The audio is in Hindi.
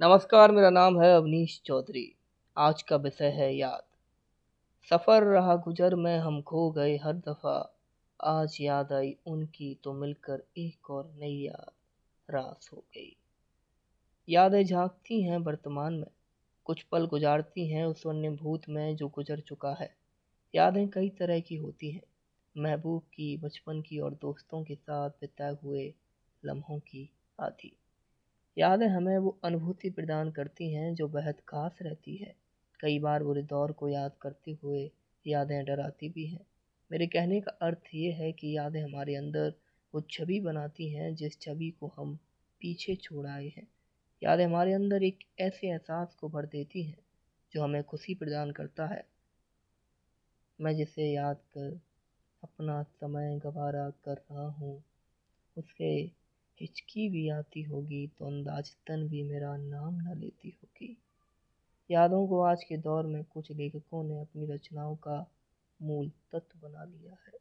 नमस्कार, मेरा नाम है अवनीश चौधरी। आज का विषय है याद। सफ़र रहा गुजर में, हम खो गए हर दफ़ा। आज याद आई उनकी तो मिलकर एक और नई याद। रास हो गई। यादें झांकती हैं वर्तमान में। कुछ पल गुजारती हैं उस वन्य भूत में जो गुजर चुका है। यादें कई तरह की होती हैं। महबूब की, बचपन की और दोस्तों के साथ बिताए हुए लम्हों की आदि। यादें हमें वो अनुभूति प्रदान करती हैं जो बेहद खास रहती है। कई बार बुरे दौर को याद करते हुए यादें डराती भी हैं। मेरे कहने का अर्थ ये है कि यादें हमारे अंदर वो छवि बनाती हैं जिस छवि को हम पीछे छोड़ आए हैं। यादें हमारे अंदर एक ऐसे एहसास को भर देती हैं जो हमें खुशी प्रदान करता है। मैं जिसे याद कर अपना समय गवारा कर रहा हूँ हिचकी भी आती होगी तो अंदाजतन भी मेरा नाम न लेती होगी। यादों को आज के दौर में कुछ लेखकों ने अपनी रचनाओं का मूल तत्व बना लिया है।